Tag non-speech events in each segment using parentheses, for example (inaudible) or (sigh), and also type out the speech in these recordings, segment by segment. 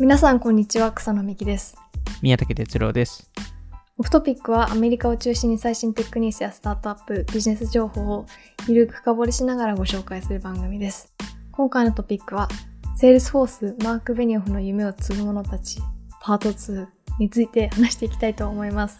皆さんこんにちは草野美希です。宮武哲郎です。オフトピックはアメリカを中心に最新テックニュースやスタートアップビジネス情報をゆるく深掘りしながらご紹介する番組です。今回のトピックはセールスフォースマーク・ベニオフの夢を継ぐ者たちパート2について話していきたいと思います。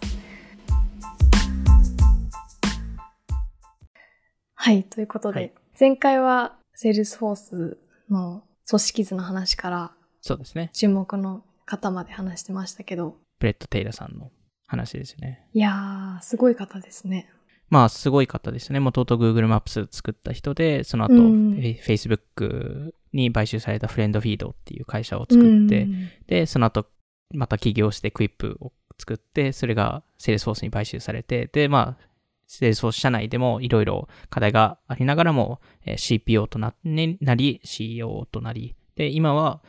はいということで、はい。前回はセールスフォースの組織図の話からそうですね。注目の方まで話してましたけど、ブレット・テイラーさんの話ですよね。いやー、すごい方ですね。まあ、すごい方ですね。もともと Google マップス作った人で、その後、うんフェイ Facebook に買収されたフレンドフィードっていう会社を作って、うんで、その後、また起業してクイップを作って、それが Salesforce に買収されて、で、まあ、Salesforce 社内でもいろいろ課題がありながらも、えー CPO となねなり、CEO となり、で、今は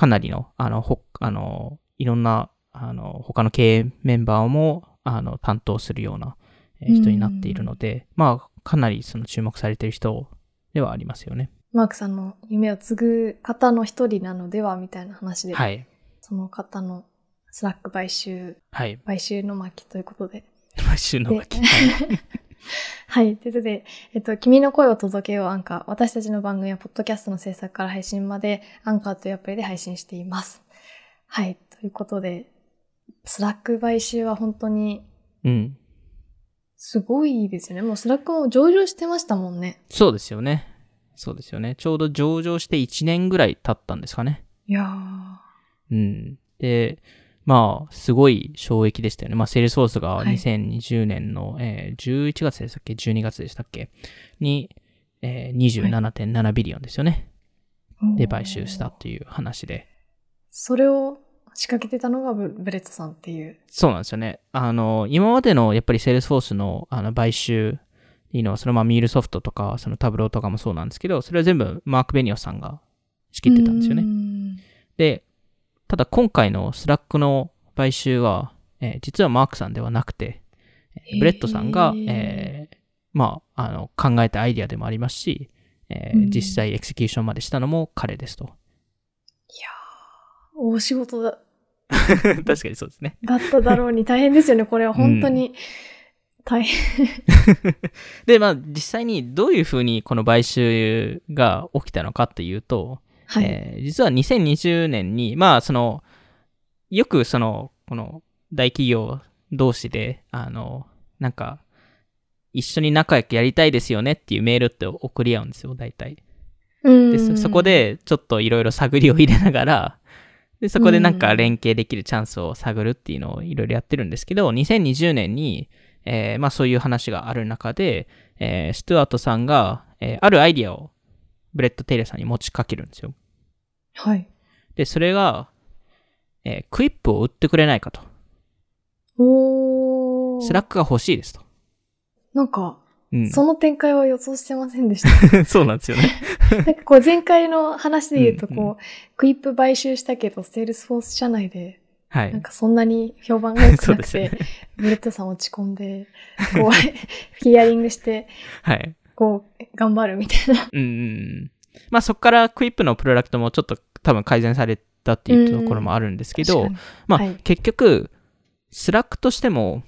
かなりの、あの、ほ、あの、いろんな、あの、他の経営メンバーも、あの、担当するようなえー人になっているので、まあ、かなりその注目されている人ではありますよね。マークさんの夢を継ぐ方の一人なのではみたいな話で、はい。その方のスラック買収、はい。買収の巻ということで。(laughs) 買収の巻。ではいはい。ということで、えっと、君の声を届けようアンカー。私たちの番組は、ポッドキャストの制作から配信まで、アンカーというアプリで配信しています。はい。ということで、スラック買収は本当にうん。すごいですよね。もうスラックも上場してましたもんね。そうですよね。そうですよね。ちょうど上場して1年ぐらい経ったんですかね。いやー。うん。で、まあ、すごい衝撃でしたよね。まあ、セールスフォースがはい2020年の、えー11月でしたっけ ?12 月でしたっけ？に、えー27.7 billion ですよね。で、買収したっていう話で。それを仕掛けてたのがブ、ブレットさんっていう。そうなんですよね。あの、今までのやっぱりセールスフォースのあの買収っていうのは、そのまあミュールソフトとか、そのタブローとかもそうなんですけど、それは全部マーク・ベニオフさんが仕切ってたんですよね。んで、ただ今回のスラックの買収は、えー実はマークさんではなくて、えーブレットさんが、えーまあ、あの、考えたアイディアでもありますし、えーうん実際エクセキューションまでしたのも彼ですと。大仕事だ (laughs) 確かにそうですね。だっただろうに大変ですよね。これは本当に大変。(laughs) で、まあ、実際にどういうふうにこの買収が起きたのかっていうと、はい。えー実は2020年に、まあ、その、よくその、この大企業同士で、あの、なんか、一緒に仲良くやりたいですよねっていうメールって送り合うんですよ、大体。うんで、そそこ、でちょっといろいろ (laughs) 探りを入れながら、で、そこでなんか連携できるチャンスを探るっていうのをいろいろやってるんですけど、2020年に、えーまあそういう話がある中で、えースチュワートさんが、えーあるアイディアをブレット・テイラーさんに持ちかけるんですよ。はい。で、それが、えークイップを売ってくれないかと。おー。スラックが欲しいですと。なんか、うん。その展開は予想してませんでした。(laughs) そうなんですよね。(laughs) なんかこう前回の話で言うと、うんこう、クイップ買収したけど、セールスフォース社内で、はい。なんかそんなに評判が良くなくて、(laughs) ね。ブレットさん落ち込んで、こう、ヒアリングして、はい。こう、頑張るみたいな。うんうんうん。まあそこから Quip のプロダクトもちょっと多分改善されたっていうところもあるんですけど、まあ、はい結局、スラックとしても、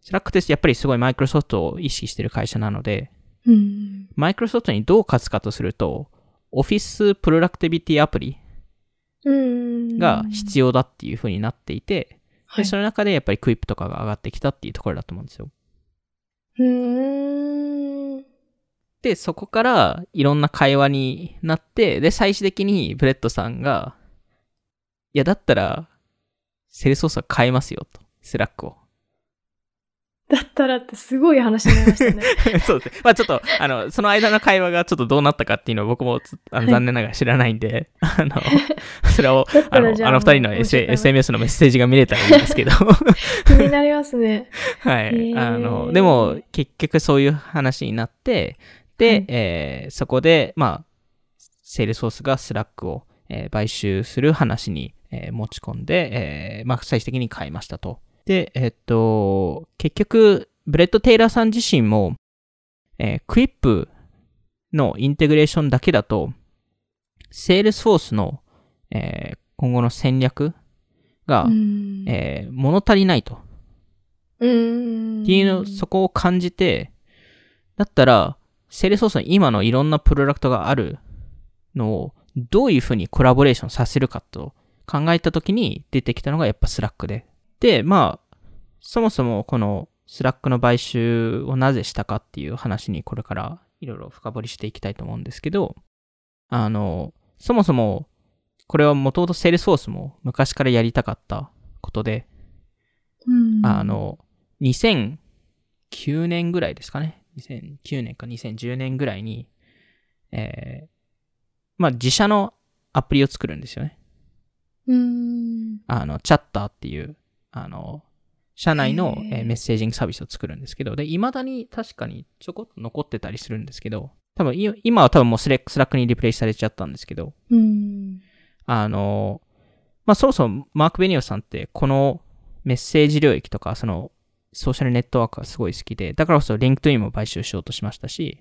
スラックってやっぱりすごいマイクロソフトを意識してる会社なので、うん。マイクロソフトにどう勝つかとすると、 office productivity アプリうん。が必要だっていう風になっていて、はいでその中でやっぱり Quip とかが上がってきたっていうところだと思うんですよ。うーん。で、そこからいろんな会話になって、で、最終的にブレッドさんが、いや、だったら、セールスフォースは買えますよと、スラックを。だったらってすごい話になりましたね。(laughs) そうですね。まあちょっと、あの、その間の会話がちょっとどうなったかっていうのは僕もつあのはい残念ながら知らないんで、あの、(laughs) それをあの、ああの二人の S SMS のメッセージが見れたらいいんですけど、(laughs) 気になりますね。はい。あの、でも、結局そういう話になって、で、はいえーそこで、まあ、セールスフォースがスラックを、えー買収する話に、えー持ち込んで、えーまあ、最終的に買いましたと。で、えっと、結局、ブレッド・テイラーさん自身も、えー Quip の integration だけだと、セールスフォースの、えー今後の戦略が、うんえー物足りないと。うんっていうの、そこを感じて、だったら、セールスフォースの今のいろんなプロダクトがあるのを、どういうふうにコラボレーションさせるかと考えたときに出てきたのがやっぱスラックで。で、まあ、そもそもこのスラックの買収をなぜしたかっていう話にこれからいろいろ深掘りしていきたいと思うんですけど、あの、そもそも、これはもともとセールスフォースも昔からやりたかったことで、うんあ、の、2009年ぐらいですかね。2009年か2010年ぐらいに、えー、まあ自社のアプリを作るんですよね。うん。あの、 Chatter っていう、あの、社内の、えーメッセージングサービスを作るんですけど、で、未だに確かにちょこっと残ってたりするんですけど、多分い今は多分もうスレックスラックにリプレイされちゃったんですけど、うん。あの、まあ、そもそもマーク・ベニオフさんってこのメッセージ領域とか、そのソーシャルネットワークがすごい好きで、だからこそリンクトインも買収しようとしましたし、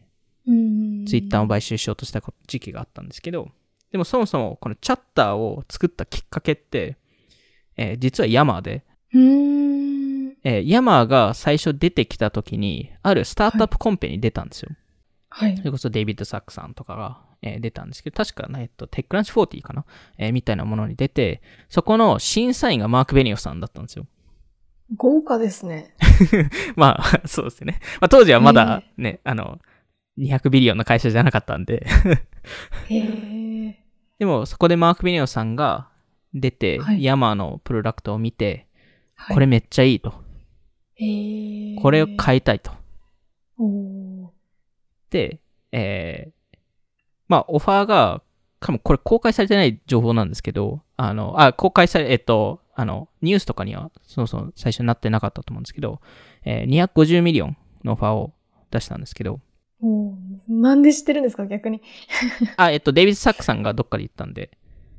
うん。ツイッターも買収しようとした時期があったんですけど、でもそもそもこの Chatter を作ったきっかけって、えー実は Yammer で、うん。えー Yammer が最初出てきた時に、あるスタートアップコンペに出たんですよ。はいそ。れこそデイビッド・サックさんとかが、えー出たんですけど、確かね、えっと、テックランチ40かな、えーみたいなものに出て、そこの審査員がマーク・ベニオさんだったんですよ。豪華ですね。(laughs) まあ、(laughs) そうですね。まあ、当時はまだね、あの、200ビリオンの会社じゃなかったんで。(laughs) へえ。でも、そこでマーク・ベニオさんが出て、はいヤマーのプロダクトを見て、はいこれめっちゃいいと。へえ。これを買いたいと。で、えー、まあ、オファーが、かもこれ公開されてない情報なんですけど、あの、あ、公開され、えっと、あの、ニュースとかには、そもそも最初になってなかったと思うんですけど、えー、250 million のオファーを出したんですけど、なんで知ってるんですか逆に。(laughs) あ、えっと、デイビッド・サックさんがどっかで言ったんで、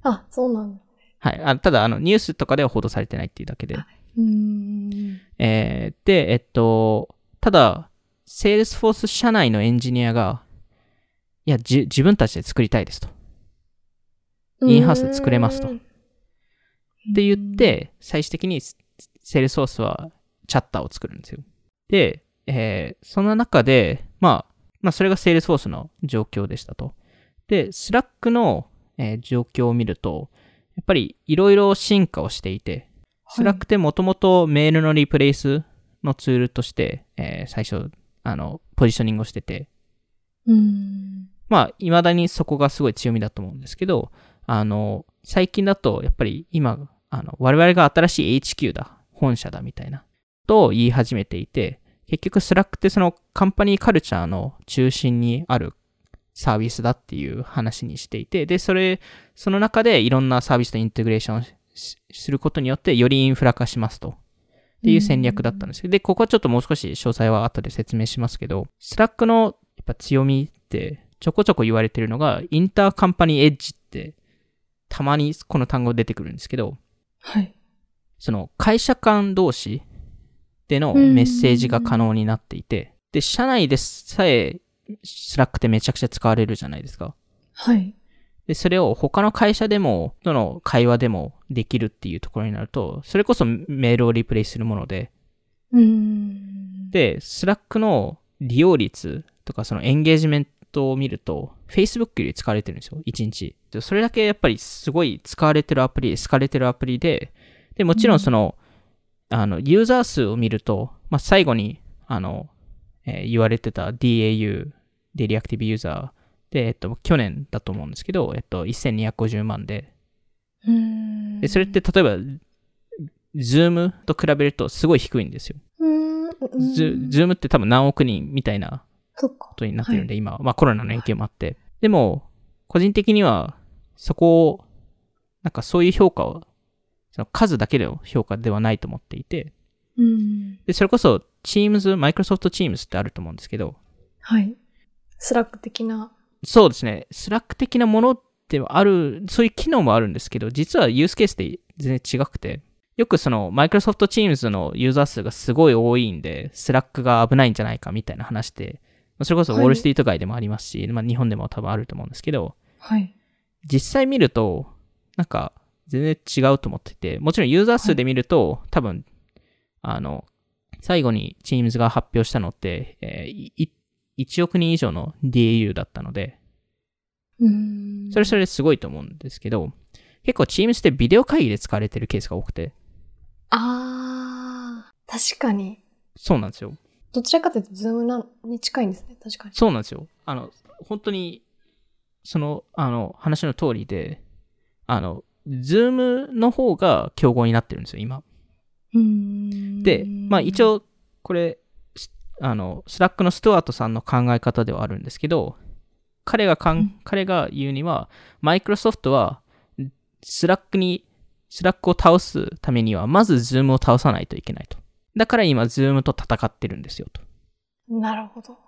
あ、そうなんだ。はい。あただ、あの、ニュースとかでは報道されてないっていうだけで。うーん。えー、で、えっと、ただ、セールスフォース社内のエンジニアが、いや、じ、自分たちで作りたいですと。インハウスで作れますと。って言っ、て、最終的にセールスフォースは Chatter を作るんですよ。で、えーその中で、まあ、まあ、それがセールスフォースの状況でしたと。で、スラックの、えー状況を見ると、やっぱりいろいろ進化をしていて、スラックってもともとメールのリプレイスのツールとして、えー最初、あの、ポジショニングをしてて、うーん。まあ、未だにそこがすごい強みだと思うんですけど、あの、最近だと、やっぱり今、あの、我々が新しい HQ だ、本社だみたいな、と言い始めていて、結局スラックってその company culture の中心にあるサービスだっていう話にしていて、で、それ、その中でいろんなサービスと integration しすることによって、よりインフラ化しますと。っていう戦略だったんですけど、で、ここはちょっともう少し詳細は後で説明しますけど、スラックのやっぱ強みって、ちょこちょこ言われてるのが、 inter-company edge って、たまにこの単語出てくるんですけど、はい。その会社間同士でのメッセージが可能になっていて、で、社内でさえ、スラックってめちゃくちゃ使われるじゃないですか。はい。で、それを他の会社でも、との会話でもできるっていうところになると、それこそメールをリプレイするもので、うーん。で、スラックの利用率とかそのエンゲージメントを見ると、Facebook より使われてるんですよ、1日。でそれだけやっぱりすごい使われてるアプリ、好かれてるアプリで、で、もちろんその、あの、ユーザー数を見ると、まあ、最後に、あの、えー言われてた DAU、 daily active user で、えっと、去年だと思うんですけど、えっと、1250万で。で、それって例えば、ズームと比べるとすごい低いんですよ。ズズームって多分何億人みたいなこ。とになってるんで、今は。まあコロナの影響もあって。でも、個人的には、そこを、なんかそういう評価を、その数だけの評価ではないと思っていて、うん。で、それこそ Teams、Microsoft Teams ってあると思うんですけど、はい。スラック的な。そうですね、スラック的なものってある、そういう機能もあるんですけど、実はユースケースって全然違くて、よくその Microsoft Teams のユーザー数がすごい多いんで、スラックが危ないんじゃないかみたいな話で、それこそウォールストリート街でもありますし、まあ日本でも多分あると思うんですけど、はい。実際見ると、なんか、全然違うと思ってて、もちろんユーザー数で見ると、多分、あの、最後に Teams が発表したのって、えーい1億人以上の DAU だったので、うん。それそれですごいと思うんですけど、結構 Teams ってビデオ会議で使われてるケースが多くて、あー、確かに。そうなんですよ。どちらかというと、ズームなに近いんですね。確かに。そうなんですよ。あの、本当に、その、あの、話の通りで、あの、ズームの方が競合になってるんですよ、今。うん。で、まあ一応、これ、すあの、スラックのストゥアートさんの考え方ではあるんですけど、彼がかん、うん彼が言うには、マイクロソフトは、スラックに、スラックを倒すためには、まずズームを倒さないといけないと。だから今、ズームと戦ってるんですよ、と。なるほど。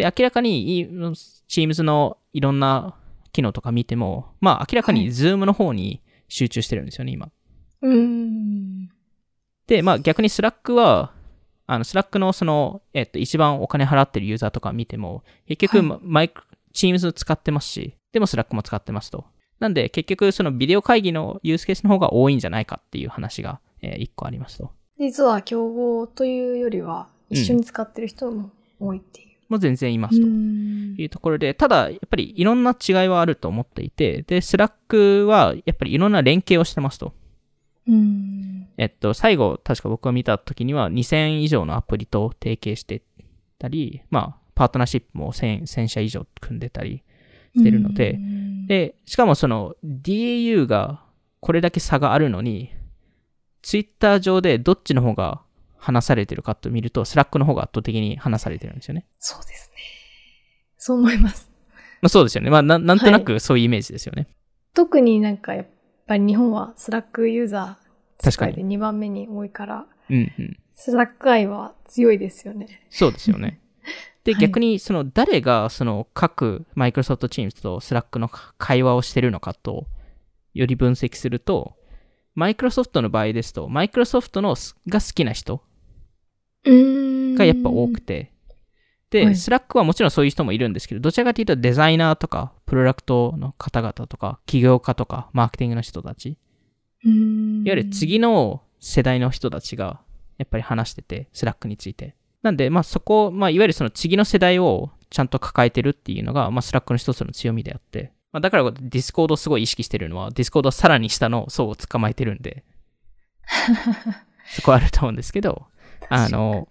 で、明らかに、い Teams のいろんな機能とか見ても、まあ明らかにはい Zoom の方に集中してるんですよね、今。うん。で、まあ逆に Slack は、あの、Slack のその、えっと、一番お金払ってるユーザーとか見ても、結局、マイク、Teams 使ってますし、でも Slack も使ってますと。なんで、結局、そのビデオ会議のユースケースの方が多いんじゃないかっていう話が、えー一個ありますと。実は競合というよりは、一緒に使ってる人も多いっていう。もう全然いますと。んいうところで、ただ、やっぱりいろんな違いはあると思っていて、で、スラックはやっぱりいろんな連携をしてますと。うん。えっと、最後、確か僕が見た時には2000以上のアプリと提携してたり、まあ、パートナーシップも 1000, 1000社以上組んでたりしてるので、うん、で、しかもその DAU がこれだけ差があるのに、ツイッター上でどっちの方が話されてるかと見ると、スラックの方が圧倒的に話されてるんですよね。そうですね。そう思います。まあそうですよね。まあななんとなくそういうイメージですよね。特になんかやっぱり日本はスラックユーザー確かに世界で2番目に多いから、うんうん。スラック愛は強いですよね。そうですよね。(laughs) で、はい逆に、その、誰が、その、各、マイクロソフトチームとスラックの会話をしてるのかと、より分析すると、マイクロソフトの場合ですと、マイクロソフトのすが好きな人うんがやっぱ多くて、で、はい。スラックはもちろんそういう人もいるんですけど、どちらかというとデザイナーとか、プロダクトの方々とか、起業家とか、マーケティングの人たち、うん。いわゆる次の世代の人たちが、やっぱり話してて、スラックについて。なんで、まあそこ、まあいわゆるその次の世代をちゃんと抱えてるっていうのが、まあスラックの一つの強みであって、まあだからディスコードをすごい意識してるのは、ディスコードはさらに下の層を捕まえてるんで、(laughs) そこはあると思うんですけど、あの、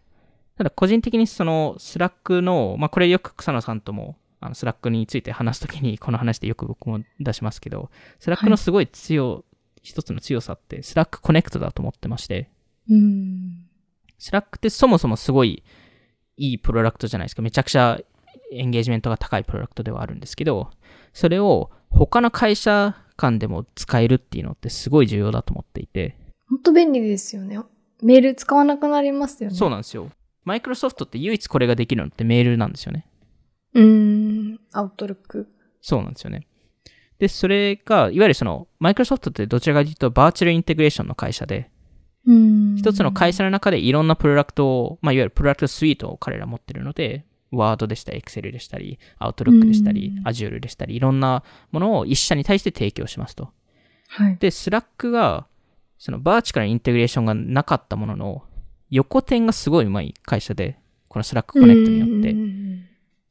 ただ個人的にそのスラックの、まあこれよく草野さんとも、あのスラックについて話すときにこの話でよく僕も出しますけど、スラックのすごい強、一つの強さって、スラックコネクトだと思ってまして、うん。スラックってそもそもすごいいいプロダクトじゃないですか。めちゃくちゃエンゲージメントが高いプロダクトではあるんですけど、それを他の会社間でも使えるっていうのってすごい重要だと思っていて、本当便利ですよね。メール使わなくなりますよね。そうなんですよ。マイクロソフトって唯一これができるのってメールなんですよね。うん。アウトルック。そうなんですよね。で、それが、いわゆるその、マイクロソフトってどちらかというとバーチャルインテグレーションの会社で、うん。一つの会社の中でいろんなプロダクトを、まあ、いわゆるプロダクトスイートを彼ら持ってるので、ワードでしたり、Excel でしたり、Outlook でしたりう、ん Azure でしたり、いろんなものを一社に対して提供しますと。はい。で、Slack が、その vertical integration がなかったものの、横展がすごい上手い会社で、この Slack コネクトによってう、ん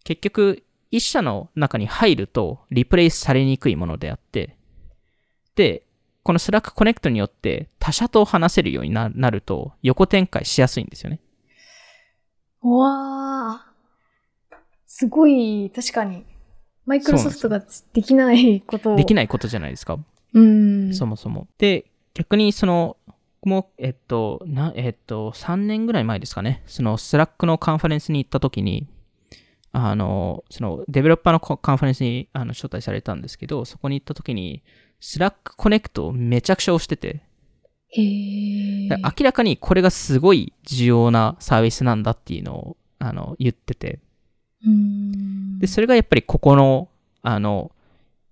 結局、一社の中に入ると、リプレイスされにくいものであって、で、この Slack コネクトによって他社と話せるようになると、横展開しやすいんですよね。うわー。すごい、確かに。マイクロソフトができないことを。できない。ないことじゃないですか。うん。そもそも。で、逆にその、僕も、えっと、な、えっと、3年ぐらい前ですかね。その、スラックのカンファレンスに行った時に、あの、その、デベロッパーのコカンファレンスにあの招待されたんですけど、そこに行った時に、スラックコネクトをめちゃくちゃ押してて、へ明らかにこれがすごい重要なサービスなんだっていうのを、あの、言ってて、うん。で、それがやっぱりここの、あの、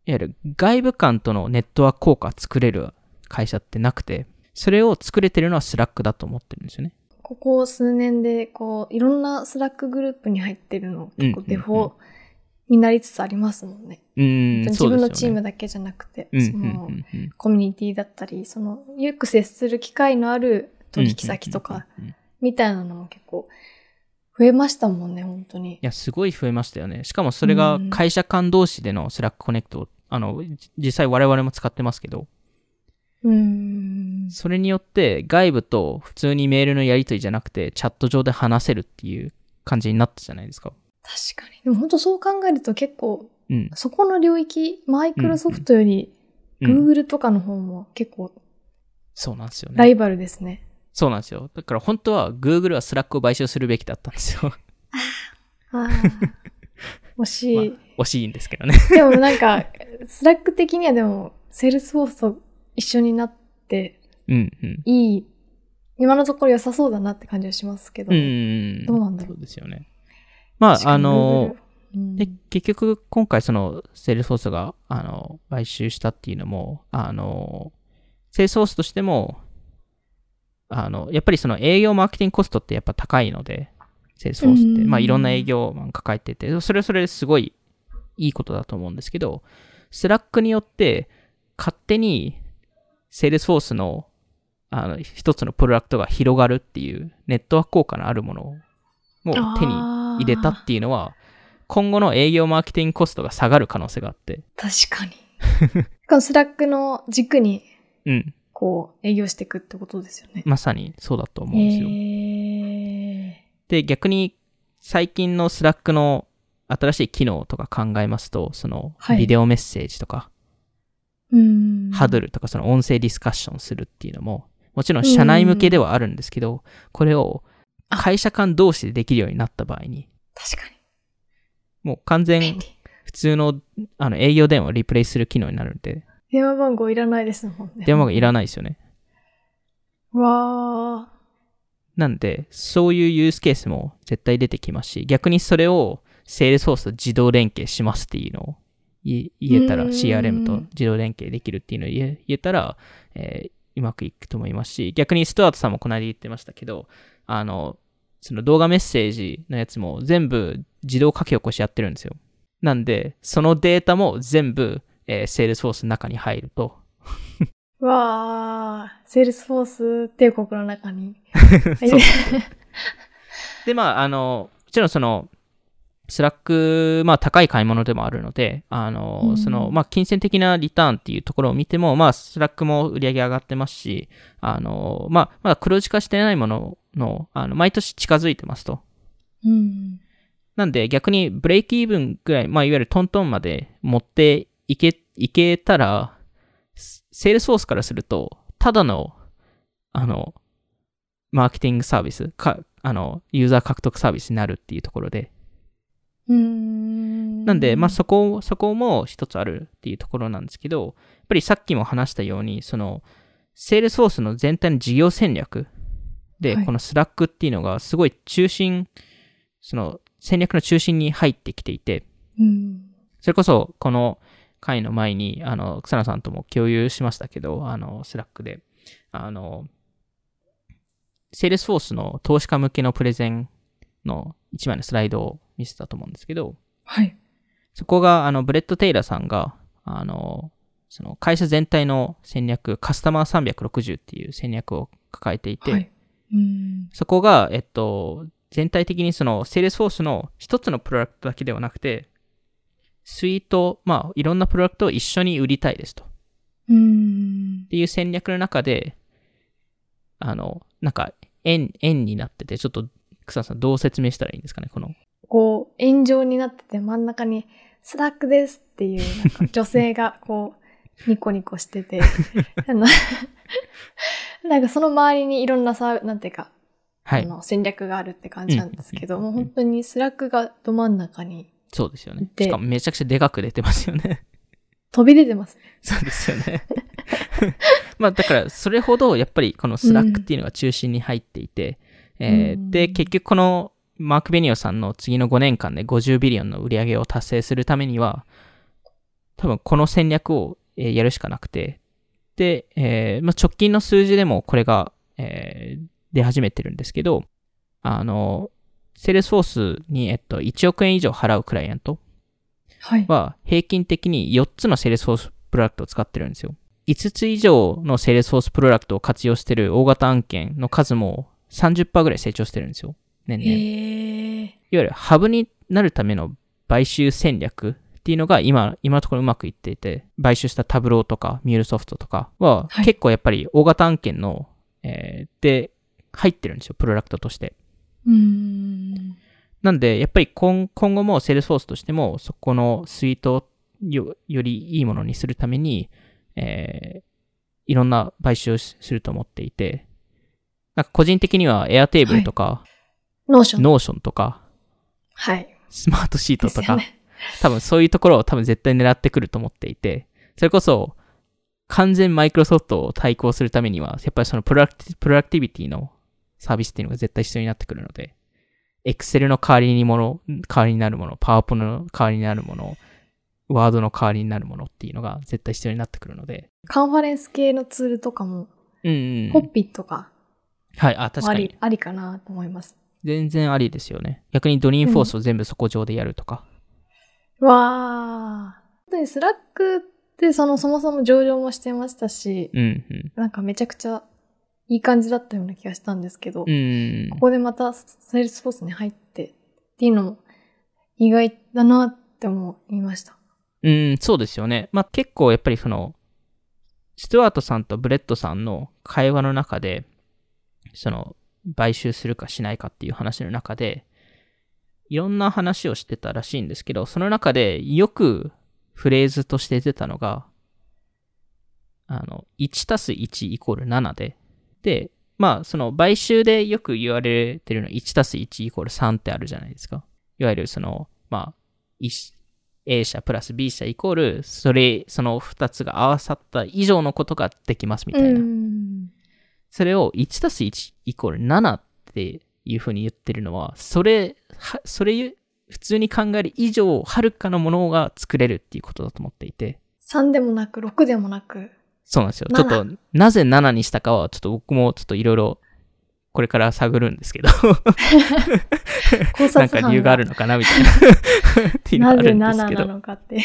いわゆる外部間とのネットワーク効果作れる会社ってなくて、それを作れてるのはスラックだと思ってるんですよね。ここ数年で、こう、いろんなスラックグループに入ってるの、結構デフォ、になりつつありますもんね。うん、自分のチームだけじゃなくて、うんうんそのうんうんコミュニティだったり、そのよく接する機会のある取引先とかうんうんうんうんいみたいなのも結構増えましたもんね、本当に。や、すごい増えましたよね。しかもそれがうん会社間同士でのスラックコネクト、あの、じ実際我々も使ってますけど。それによって外部と普通にメールのやり取りじゃなくて、チャット上で話せるっていう感じになったじゃないですか。確かに。でも本当そう考えると結構、うん。そこの領域、マイクロソフトよりうん Google とかの方も結構そうなんですよね。ライバルですね。そうなんですよ。だから本当は Google はスラックを買収するべきだったんですよ。ああ。(laughs) 惜しい。ま惜しいんですけどね。でもなんか、スラック的にはでも、セールスフォースと一緒になって、うんうん。いい、今のところ良さそうだなって感じはしますけど、うん。どうなんだろうそうですよね。まあ、あの、Google うんで、結局、今回その、セールスフォースが、あの、買収したっていうのも、あの、セールスフォースとしても、あの、やっぱりその営業マーケティングコストってやっぱ高いので、セールスフォースって、うんまあいろんな営業マン抱えてて、それはそれですごいいいことだと思うんですけど、スラックによって勝手にセールスフォースのあの一つのプロダクトが広がるっていうネットワーク効果のあるものを手に入れたっていうのは、今後の営業マーケティングコストが下がる可能性があって、確かに。このスラックの軸に、うん、こう、営業していくってことですよね。まさにそうだと思うんですよ。へで、逆に最近のスラックの新しい機能とか考えますと、そのはいビデオメッセージとか、ーうん。ハドルとかその音声ディスカッションするっていうのも、もちろん社内向けではあるんですけど、これをあ会社間同士でできるようになった場合に、確かもう完に。全。普通のあの営業電話をリプレイスする機能になるんで、電話番号いらないですもんね。電話がいらない。ですよね。わー。なんで、そういうユースケースも絶対出てきますし、逆にそれをセールスフォースと自動連携しますっていうのを言言えたら、うん CRM と自動連携できるっていうのを言えたら、えーうまくいくと思いますし、逆にスチュワートさんもこの間言ってましたけど、あの、その動画メッセージのやつも全部自動書き起こしやってるんですよ。なんで、そのデータも全部、えー、セールスフォースの中に入ると、わー。セールスフォース帝国の中に。(laughs) で、まあ、あの、もちろんその、スラック、まあ、高い買い物でもあるので、あの、うんその、まあ、金銭的なリターンっていうところを見ても、まあ、スラックも売り上げ上がってますし、あの、まあ、まだ黒字化してないものの、あの、毎年近づいてますと。うん。なんで、逆にブレイクイーブンぐらい、まあ、いわゆるトントンまで持っていけ、いけたら、セールスフォースからすると、ただの、あの、マーケティングサービス、か、あの、ユーザー獲得サービスになるっていうところで。うーん。なんで、まあ、そこ、そこも一つあるっていうところなんですけど、やっぱりさっきも話したように、その、セールスフォースの全体の事業戦略で、はいこのスラックっていうのがすごい中心、その、戦略の中心に入ってきていて、うん。それこそ、この回の前に、あの、草野さんとも共有しましたけど、あの、スラックで、あの、セールスフォースの投資家向けのプレゼンの一枚のスライドを見せたと思うんですけど、はい。そこが、あの、ブレッド・テイラーさんが、あの、その会社全体の戦略、カスタマー360っていう戦略を抱えていて、はい。うん。そこが、えっと、全体的にその、セールスフォースの一つのプロダクトだけではなくて、スイート、まあ、いろんなプロダクトを一緒に売りたいですと。っうん。ていう戦略の中で、あの、なんか、円、円になってて、ちょっと、草野さんどう説明したらいいんですかね、この。こう、円状になってて真ん中に、スラックですっていう、なんか女性が (laughs) こう、ニコニコしてて、(laughs) なんかその周りにいろんなさ、なんていうか、はい。あの戦略があるって感じなんですけど、うんもう本当にスラックがど真ん中にそうですよね。でしかもめちゃくちゃでかく出てますよね。飛び出てますね。そうですよね。(laughs) まあだから、それほどやっぱりこのスラックっていうのが中心に入っていて、えーうんで、結局このマーク・ベニオさんの次の5年間で50ビリオンの売り上げを達成するためには、多分この戦略をえーやるしかなくて、で、えーまあ、直近の数字でもこれが、えー出始めてるんですけど、あの、セールスフォースに、えっと、1億円以上払うクライアントはい。は平均的に4つのセールスフォースプロダクトを使ってるんですよ。5つ以上のセールスフォースプロダクトを活用してる大型案件の数も30%ぐらい成長してるんですよ。年々。いわ。ゆるハブになるための買収戦略っていうのが今、今のところうまくいっていて、買収したタブローとかミュールソフトとかははい結構やっぱり大型案件の、えーで入ってるんですよ、プロダクトとして。うーん。なんで、やっぱり今今後も Salesforce としても、そこのスイートをよよりいいものにするために、えーいろんな買収をしすると思っていて、なんか個人的には Airtable とか、ノーション。Notion とか、はい。スマートシートとか、ね。多分そういうところを多分絶対狙ってくると思っていて、それこそ完全マイクロソフトを対抗するためには、やっぱりそのプロダクティビティのサービスっていうのが絶対必要になってくるので、Excel の代わりにもの、代わりになるもの、PowerPoint の代わりになるもの、Word の代わりになるものっていうのが絶対必要になってくるので、カンファレンス系のツールとかも、うん、うん。ホッピンとかはい、あ、確もありかに。ありかなと思います。全然ありですよね。逆にドリームフォースを全部そこ上でやるとか。わー。本当にスラックってそのそもそも上場もしてましたし、うん、うん。なんかめちゃくちゃいい感じだったような気がしたんですけど、うんこ。こでまたセールスフォースに入ってっていうのも意外だなって思いました。うん、そうですよね。まあ、結構やっぱりその、スチュワートさんとブレッドさんの会話の中で、その、買収するかしないかっていう話の中で、いろんな話をしてたらしいんですけど、その中でよくフレーズとして出たのが、あの、1たす1イコール7で、で、まあ、その買収でよく言われてるのは1たす1イコール3ってあるじゃないですか。いわゆるその、まあ、A 社プラス B 社イコール、それ、その2つが合わさった以上のことができますみたいな。うんそれを1たす1イコール7っていうふうに言ってるのは、それ、はそれ、普通に考える以上、はるかのものが作れるっていうことだと思っていて。3でもなく6でもなく、そうなんですよ。ちょっと、なぜ7にしたかは、ちょっと僕もちょっといろいろ、これから探るんですけど、(laughs) なんか理由があるのかなみたいな (laughs) っていうのがあるんですけど、なぜ7。なのかって。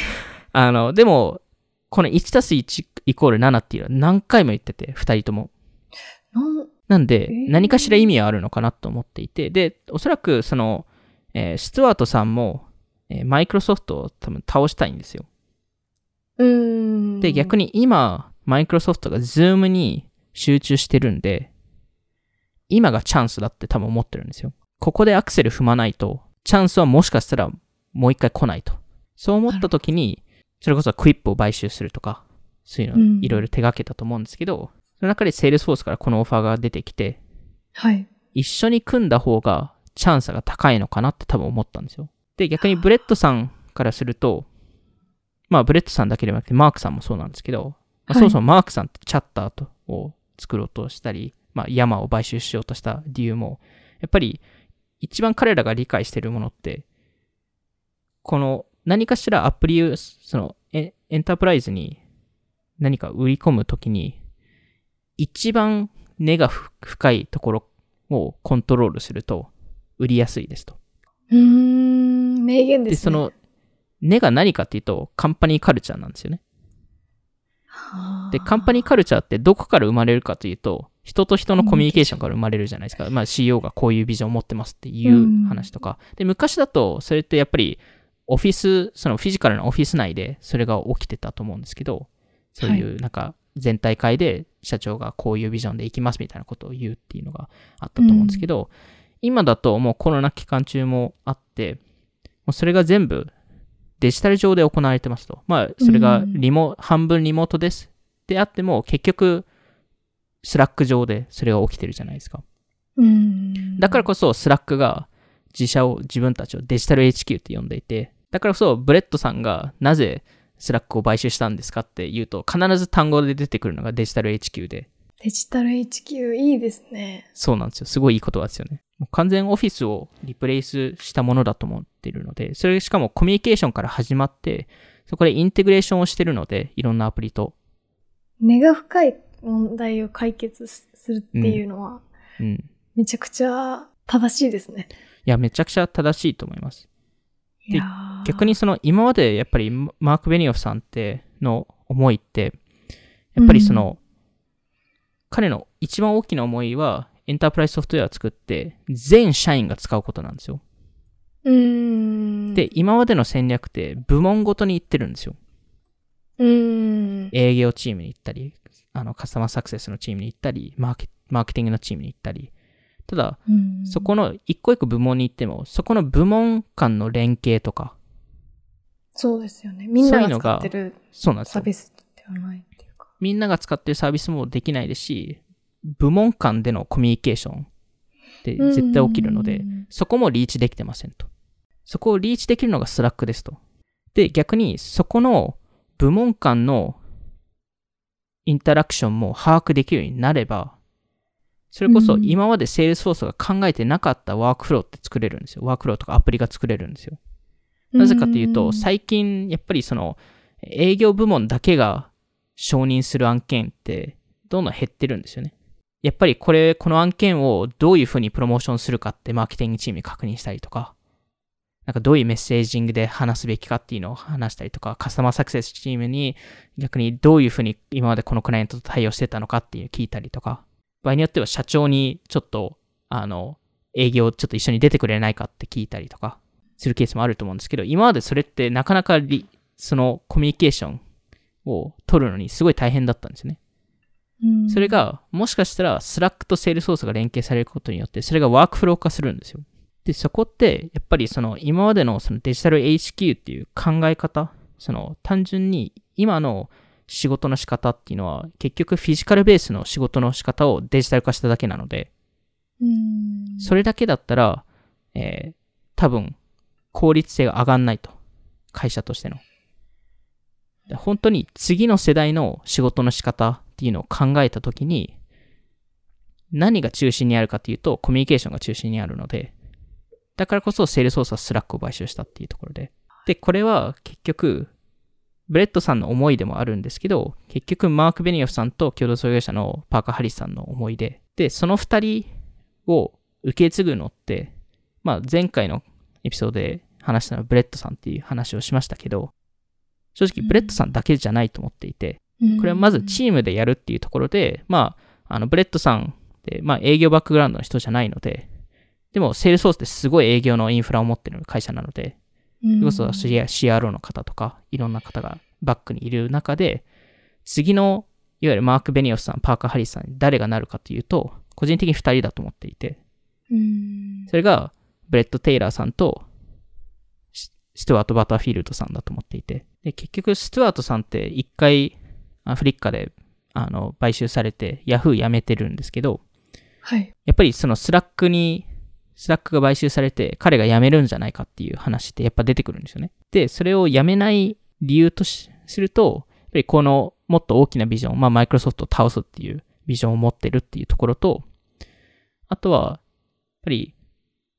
あの、でも、この1たす1イコール7っていうのは何回も言ってて、2人とも。なんでえ、ー何かしら意味はあるのかなと思っていて、で、おそらくその、えースチュワートさんも、えーマイクロソフトを多分倒したいんですよ。うーん。で、逆に今、マイクロソフトがズームに集中してるんで、今がチャンスだって多分思ってるんですよ。ここでアクセル踏まないと、チャンスはもしかしたらもう一回来ないと。そう思った時に、それこそクイップを買収するとか、そういううんのいろいろ手掛けたと思うんですけど、その中でセールスフォースからこのオファーが出てきて、はい。一緒に組んだ方がチャンスが高いのかなって多分思ったんですよ。で、逆にブレッドさんからすると、まあブレッドさんだけではなくてマークさんもそうなんですけど、まあはいそもそもマークさんってチャッターとを作ろうとしたり、まあヤマーを買収しようとした理由も、やっぱり一番彼らが理解しているものって、この何かしらアプリを、そのエンタープライズに何か売り込むときに、一番根が深いところをコントロールすると売りやすいですと。うーん、名言ですね。で、その根が何かっていうとカンパニーカルチャーなんですよね。はあ、で、カンパニーカルチャーってどこから生まれるかというと、人と人のコミュニケーションから生まれるじゃないですか。まあ CEO がこういうビジョンを持ってますっていう話とか。で、昔だとそれってやっぱりオフィス、そのフィジカルなオフィス内でそれが起きてたと思うんですけど、そういうなんか全体会で社長がこういうビジョンでいきますみたいなことを言うっていうのがあったと思うんですけど、今だともうコロナ期間中もあって、もうそれが全部デジタル上で行われてますと。まあ、それがリモ、半分リモートです。であっても、結局、スラック上でそれが起きてるじゃないですか。うん。だからこそ、スラックが自社を、自分たちをデジタル HQ って呼んでいて、だからこそ、ブレッドさんがなぜスラックを買収したんですかって言うと、必ず単語で出てくるのがデジタル HQ で、デジタル HQ いいですね。そうなんですよ。すごいいい言葉ですよね。もう完全オフィスをリプレイスしたものだと思っているので、それしかもコミュニケーションから始まって、そこでインテグレーションをしてるので、いろんなアプリと。根が深い問題を解決するっていうのは、うん。めちゃくちゃ正しいですね。いや、めちゃくちゃ正しいと思います。いやー逆にその今までやっぱりマーク・ベニオフさんっての思いって、やっぱりその、彼の一番大きな思いはエンタープライズソフトウェアを作って全社員が使うことなんですよ。で、今までの戦略って部門ごとに行ってるんですよ。営業チームに行ったり、あのカスタマーサクセスのチームに行ったり、マーケマーケティングのチームに行ったり。ただ、うんそこの一個一個部門に行っても、そこの部門間の連携とか、そうですよね。みんなが使ってる。サービスではないっていうか。みんなが使ってるサービスもできないですし、部門間でのコミュニケーションって絶対起きるので、うん、そこもリーチできてませんと。そこをリーチできるのがスラックですと。で、逆にそこの部門間のインタラクションも把握できるようになれば、それこそうん今までセールスフォースが考えてなかったワークフローって作れるんですよ。ワークフローとかアプリが作れるんですよ。なぜかというと、最近やっぱりその営業部門だけが承認する案件ってどんどん減ってるんですよね。やっぱりこれ、この案件をどういうふうにプロモーションするかってマーケティングチームに確認したりとか、なんかどういうメッセージングで話すべきかっていうのを話したりとか、カスタマーサクセスチームに逆にどういうふうに今までこのクライアントと対応してたのかっていう聞いたりとか、場合によっては社長にちょっと、あの、営業ちょっと一緒に出てくれないかって聞いたりとか、するケースもあると思うんですけど、今までそれってなかなかリそのコミュニケーションを取るのにすごい大変だったんですよね。うんそれ、が、もしかしたら、スラックとセールスフォースが連携されることによって、それがワークフロー化するんですよ。で、そこって、やっぱりその、今までのそのデジタル HQ っていう考え方、その、単純に今の仕事の仕方っていうのは、結局フィジカルベースの仕事の仕方をデジタル化しただけなので、うんそれだけだったら、えー多分、効率性が上がんないと。会社としての。で本当に次の世代の仕事の仕方っていうのを考えたときに、何が中心にあるかというと、コミュニケーションが中心にあるので、だからこそセールスフォースはスラックを買収したっていうところで。で、これは結局、ブレッドさんの思いでもあるんですけど、結局マーク・ベニオフさんと共同創業者のパーカー・ハリスさんの思いで、で、その二人を受け継ぐのって、まあ前回のエピソードで話したのはブレッドさんっていう話をしましたけど、正直ブレッドさんだけじゃないと思っていて、これはまずチームでやるっていうところで、まあ、あの、ブレッドさんって、まあ営業バックグラウンドの人じゃないので、でも、セールスフォースってすごい営業のインフラを持ってる会社なので、それこそ CRO の方とか、いろんな方がバックにいる中で、次の、いわゆるマーク・ベニオフさん、パーカー・ハリスさんに誰がなるかというと、個人的に二人だと思っていて、うん。それが、ブレッド・テイラーさんと、ス、ストゥワート・バターフィールドさんだと思っていて、で、結局、ストゥワートさんって一回、フリッカーで、あの、買収されて、ヤフー辞めてるんですけど、はい。やっぱりそのスラックに、スラックが買収されて、彼が辞めるんじゃないかっていう話ってやっぱ出てくるんですよね。で、それを辞めない理由とすると、やっぱりこのもっと大きなビジョン、まあマイクロソフトを倒すっていうビジョンを持ってるっていうところと、あとは、やっぱり、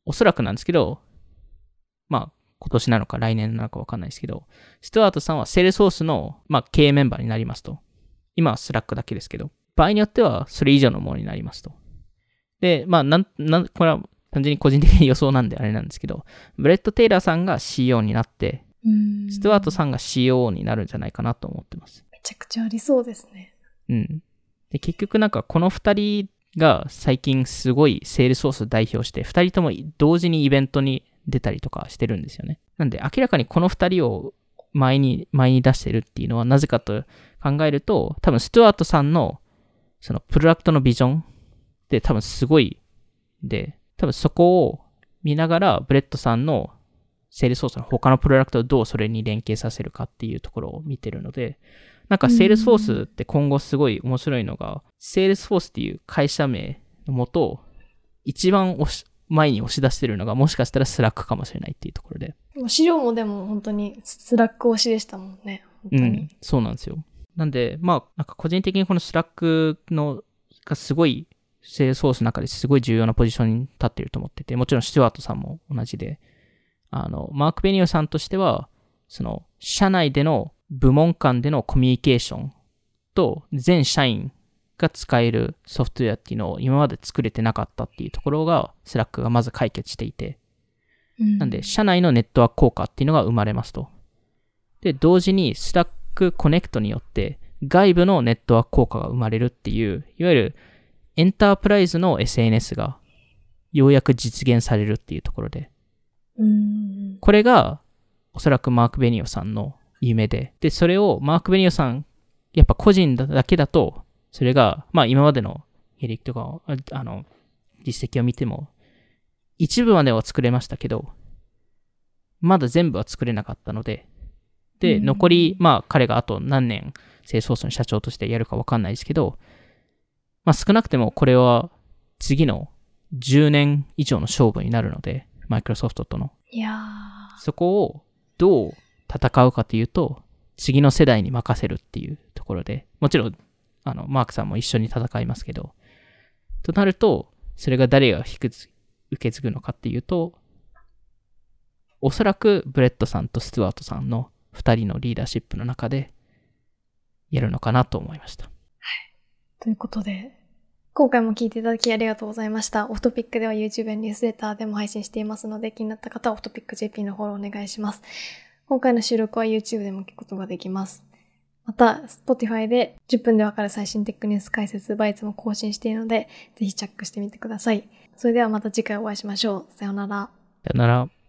おそらくなんですけど、まあ今年なのか来年なのかわかんないですけど、ストゥアートさんはセールスフォースの、まあ、経営メンバーになりますと。今はスラックだけですけど、場合によってはそれ以上のものになりますと。で、まあ、なん、なん、これは単純に個人的に予想なんであれなんですけど、ブレッド・テイラーさんが CEO になって、ストゥアートさんが CEO になるんじゃないかなと思ってます。めちゃくちゃありそうですね。うん。で、結局なんかこの二人が最近すごいセールスフォースを代表して、二人とも同時にイベントに出たりとかしてるんですよね。なんで明らかにこの二人を前に、前に出してるっていうのはなぜかと考えると、多分ストゥアートさんのそのプロダクトのビジョンって多分すごいで、多分そこを見ながらブレッドさんのセールスフォースの他のプロダクトをどうそれに連携させるかっていうところを見てるので、なんかセールスフォースって今後すごい面白いのが、セールスフォースっていう会社名のもと、一番前に押し出してるのがもしかしたらスラックかもしれないっていうところで。資料もでも本当にスラック推しでしたもんね。うん、そうなんですよ。なんで、まあ、なんか個人的にこのスラックのがすごい、セールスフォースの中ですごい重要なポジションに立っていると思ってて、もちろんスチュワートさんも同じで、あの、マーク・ベニオフさんとしては、その、社内での部門間でのコミュニケーションと全社員が使えるソフトウェアっていうのを今まで作れてなかったっていうところが、スラックがまず解決していて、なんで、社内のネットワーク効果っていうのが生まれますと。で、同時に Slack Connect によって外部のネットワーク効果が生まれるっていう、いわゆるエンタープライズの SNS がようやく実現されるっていうところで。これがおそらくマーク・ベニオさんの夢で、で、それをマーク・ベニオさん、やっぱ個人だけだと、それが、まあ今までの経歴とかあの、実績を見ても、一部までは作れましたけど、まだ全部は作れなかったので、で、残り、まあ彼があと何年、セールスフォースの社長としてやるかわかんないですけど、まあ少なくてもこれは次の10年以上の勝負になるので、マイクロソフトとの。いやそこをどう戦うかというと、次の世代に任せるっていうところで、もちろん、あの、マークさんも一緒に戦いますけど、となると、それが誰が引く受け継ぐのかっていうと、おそらくブレッドさんとスチュワートさんの2人のリーダーシップの中でやるのかなと思いました。ということで、今回も聞いていただきありがとうございました。オフトピックでは YouTube やニュースレターでも配信していますので、気になった方はオフトピック JP のフォローお願いします。今回の収録は YouTube でも聞くことができます。また、Spotify で10分でわかる最新テックニュース解説、バイツも更新しているので、ぜひチェックしてみてください。それではまた次回お会いしましょう。さようなら。さよなら。